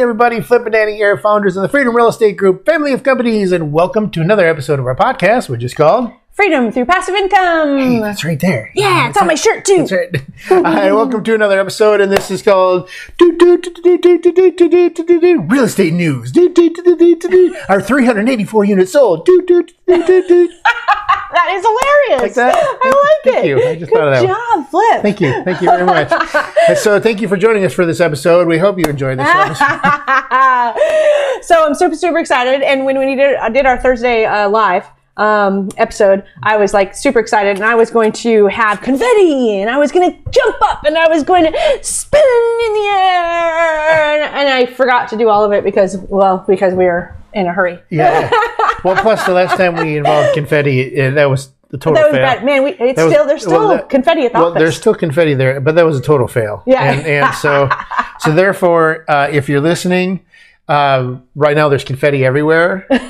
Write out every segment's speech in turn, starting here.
Everybody, Flip and Danny here, founders of the Freedom Real Estate Group, family of companies, and welcome to another episode of our podcast, which is called Freedom Through Passive Income. Hey, that's right there. Yeah, uh, it's on my shirt, too. That's right. Hi, welcome to another episode, and this is called Real Estate News. Our 384 units sold. That is hilarious. Like that? I like Thank it. Thank you. I just Good thought of that job, Flip. Thank you. Thank you very much. So, thank you for joining us for this episode. We hope you enjoyed this episode. so I'm super super excited. And when we did did our Thursday uh, live um, episode, I was like super excited, and I was going to have confetti, and I was going to jump up, and I was going to spin in the air, and, and I forgot to do all of it because well because we were in a hurry. Yeah. Well, plus the last time we involved confetti, uh, that was the total That was fail. bad, man. We, it's That was- still there's still well, that- confetti at the Well, office. there's still confetti there, but that was a total fail. Yeah. And, and so, so therefore, uh, if you're listening, um, right now there's confetti everywhere.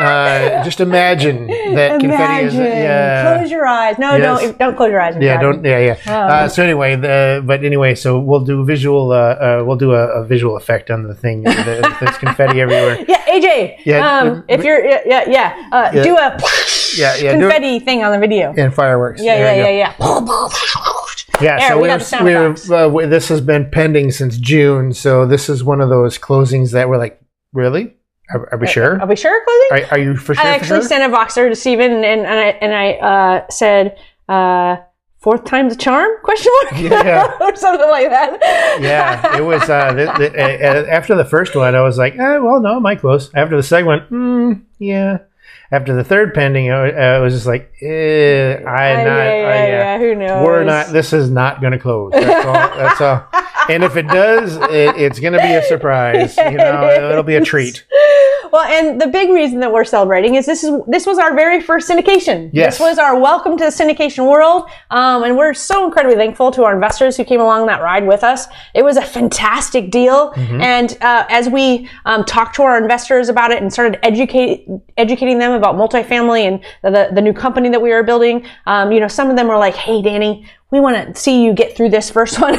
uh, just imagine that confetti is. Imagine. Yeah. Close your eyes. No, Yes. don't don't close your eyes. Yeah, Imagine. don't. Yeah, yeah. Uh, so anyway, the but anyway, so we'll do visual. Uh, uh, we'll do a, a visual effect on the thing. The, there's confetti everywhere. Yeah, AJ. Yeah, Um, but- if you're yeah yeah, yeah. Uh, do a Yeah, yeah. confetti thing on the video. and fireworks. Yeah There yeah yeah yeah. Yeah, There, so we we got have, the we effects. have, uh, we- this has been pending since June. So this is one of those closings that we're like, really? Are, are we sure? Are we sure closing? Are, are you for sure? I actually sure? sent a Voxer to Steven and, and I and I uh, said uh, fourth time's a charm question mark Yeah. or something like that. yeah, it was uh, the, the, uh, after the first one. I was like, eh, well, no, am I close? After the second one, mm, yeah. After the third pending, I, I was just like, eh, I Uh, not, yeah, yeah, uh, yeah, Who knows? We're not. This is not going to close. That's all. That's all. And if it does, it, it's going to be a surprise. You know, it'll be a treat. Well, and the big reason that we're celebrating is this is this was our very first syndication. Yes. This was our welcome to the syndication world, um, and we're so incredibly thankful to our investors who came along that ride with us. It was a fantastic deal, Mm-hmm. and uh, as we um, talked to our investors about it and started educate, educating them about multifamily and the the new company that we were building, um, you know, some of them were like, "Hey, Danny." We want to see you get through this first one,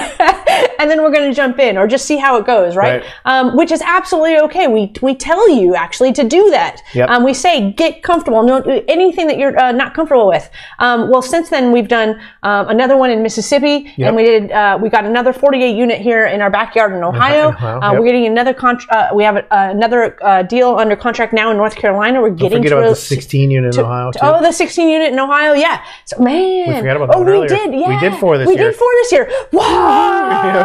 and then we're going to jump in, or just see how it goes, right? Right. um, which is absolutely okay. We we tell you actually to do that. Yep. Um, we say get comfortable. No, anything that you're uh, not comfortable with. Um, well, since then we've done um, another one in Mississippi, Yep. and we did. Uh, we got another 48 unit here in our backyard in Ohio. Ohio, Uh, yep. We're getting another contract. Uh, we have a, another uh, deal under contract now in North Carolina. We're getting Forget to about the 16 unit in Ohio too. Oh, the 16 unit in Ohio, yeah. So man, We forgot about that oh, we earlier. did, We did four this we year. did four this year. Wow.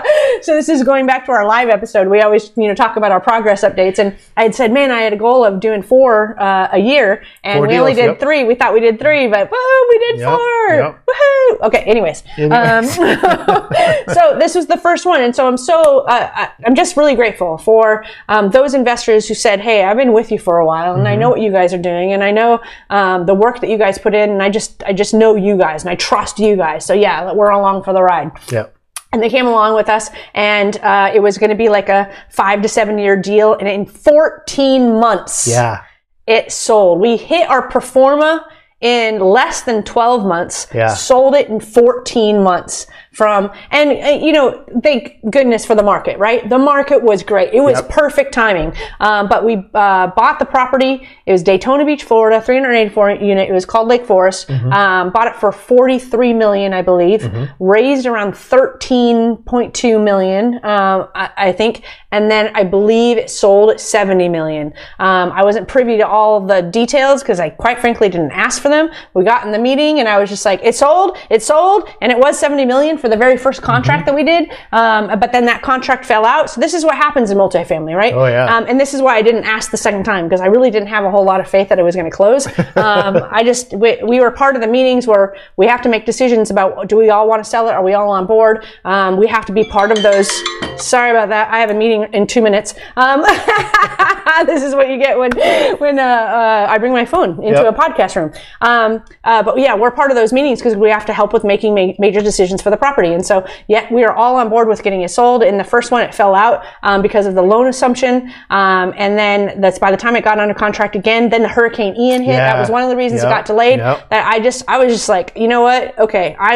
so this is going back to our live episode. We always, you know, talk about our progress updates, and I had said, man, I had a goal of doing four uh, a year, and Four we only did yep. three. We thought we did three, but whoa, we did Yep, four. yep. Woohoo! Okay. Anyways, um, so this was the first one, and so I'm so uh, I- I'm just really grateful for um, those investors who said, "Hey, I've been with you for a while, and I know what you guys are doing, and I know um, the work that you guys put in, and I just I just know you guys, and I trust you guys. So yeah, we're along for the ride." yeah. And they came along with us, and uh, it was going to be like a five to seven year deal, and in 14 months, Yeah. it sold. We hit our pro forma in less than 12 months. Yeah. Sold it in 14 months from, and you know, thank goodness for the market, right? The market was great. It was Yep. perfect timing. Um, but we uh, bought the property. It was Daytona Beach, Florida, 384 unit. It was called Lake Forest. Mm-hmm. Um, bought it for 43 million, I believe. Raised around 13.2 million, um, I, I think. And then I believe it sold at 70 million. Um, I wasn't privy to all the details because I quite frankly didn't ask for them. We got in the meeting and I was just like, it sold, it sold, and it was 70 million for the very first contract that we did. Um, but then that contract fell out. So this is what happens in multifamily, right? Oh, yeah. Um, and this is why I didn't ask the second time because I really didn't have a whole lot of faith that it was going to close. Um, I just we, we were part of the meetings where we have to make decisions about do we all want to sell it? Are we all on board? Um, we have to be part of those. Sorry about that. I have a meeting in two minutes. This is what you get when when uh, uh, I bring my phone into Yep. a podcast room. Um, uh, but yeah, we're part of those meetings because we have to help with making ma- major decisions for the property. And so, yeah, we are all on board with getting it sold. In the first one, it fell out um, because of the loan assumption, um, and then that's by the time it got under contract again. Then the Hurricane Ian hit. That was one of the reasons Yep. it got delayed. Yep. That I just I was just like, you know what? Okay, I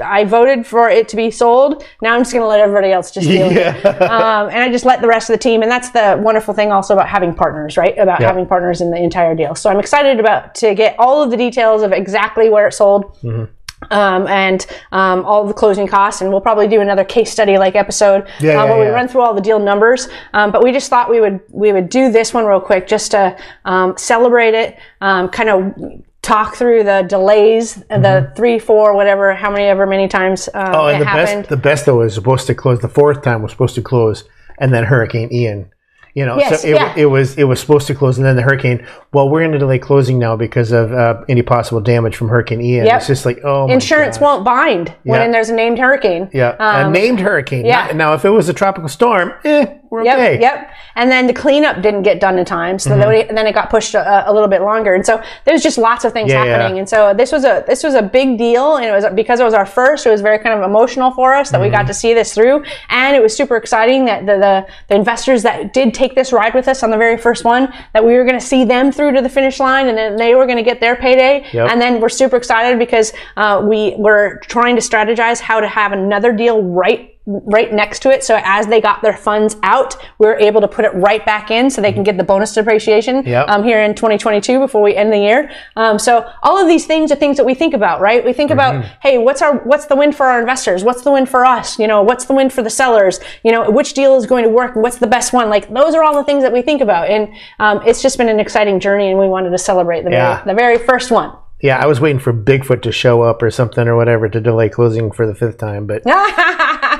I I voted for it to be sold. Now I'm just going to let everybody else just deal with it. Um, and I just let the rest of the team. And that's the wonderful thing also about having partners, right? About Yeah. having partners in the entire deal. So I'm excited about to get all of the details of exactly where it sold. Mm-hmm. Um, and um, all the closing costs, and we'll probably do another case study like episode Yeah, uh, yeah, where we run through all the deal numbers. Um, but we just thought we would we would do this one real quick just to um, celebrate it, um, kind of talk through the delays, the three, four, whatever, how many ever many times um, Mm-hmm. Oh, and the happened. best, the best though was supposed to close. The fourth time was supposed to close, and then Hurricane Ian. You know, Yes, so it, yeah. it was it was supposed to close, and then the hurricane. Well, we're going to delay closing now because of uh, any possible damage from Hurricane Ian. Yep. It's just like oh, my Insurance gosh. won't bind when Yeah. there's a named hurricane. Yeah, a named hurricane. yeah. Not- now, if it was a tropical storm, eh, we're Yep, okay. yep. And then the cleanup didn't get done in time, so Mm-hmm. then, it got pushed a, a little bit longer. And so there's just lots of things Yeah, happening. yeah. And so this was a this was a big deal, and it was because it was our first. It was very kind of emotional for us that we Mm-hmm. got to see this through, and it was super exciting that the the, the investors that did take this ride with us on the very first one that we were going to see them through to the finish line, and then they were going to get their payday. Yep. And then we're super excited because uh, we were trying to strategize how to have another deal right right next to it. So as they got their funds out, we were able to put it right back in so they can get the bonus depreciation Yep. um, here in 2022 before we end the year. Um, so all of these things are things that we think about, right? We think about, hey, what's our what's the win for our investors? What's the win for us? You know, what's the win for the sellers? You know, which deal is going to work? What's the best one? Like those are all the things that we think about, and um, it's just been an exciting journey, and we wanted to celebrate the Yeah. very the very first one. Yeah, I was waiting for Bigfoot to show up or something or whatever to delay closing for the fifth time. But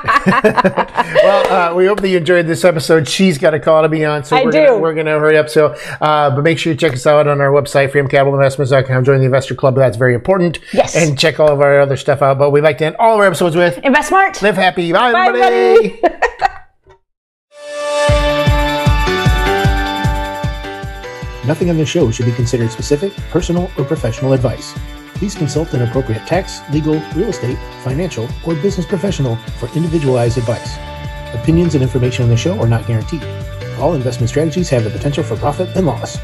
well, uh, we hope that you enjoyed this episode. She's got a call to be on, so I we're do. Gonna, we're going to hurry up. So, uh, but make sure you check us out on our website, freedomcapitalinvestments.com. Join the investor club. That's very important. Yes. And check all of our other stuff out. But we like to end all of our episodes with Invest smart. live happy. Bye, Bye, everybody. Nothing on this show should be considered specific, personal, or professional advice. Please consult an appropriate tax, legal, real estate, financial, or business professional for individualized advice. Opinions and information on the show are not guaranteed. All investment strategies have the potential for profit and loss.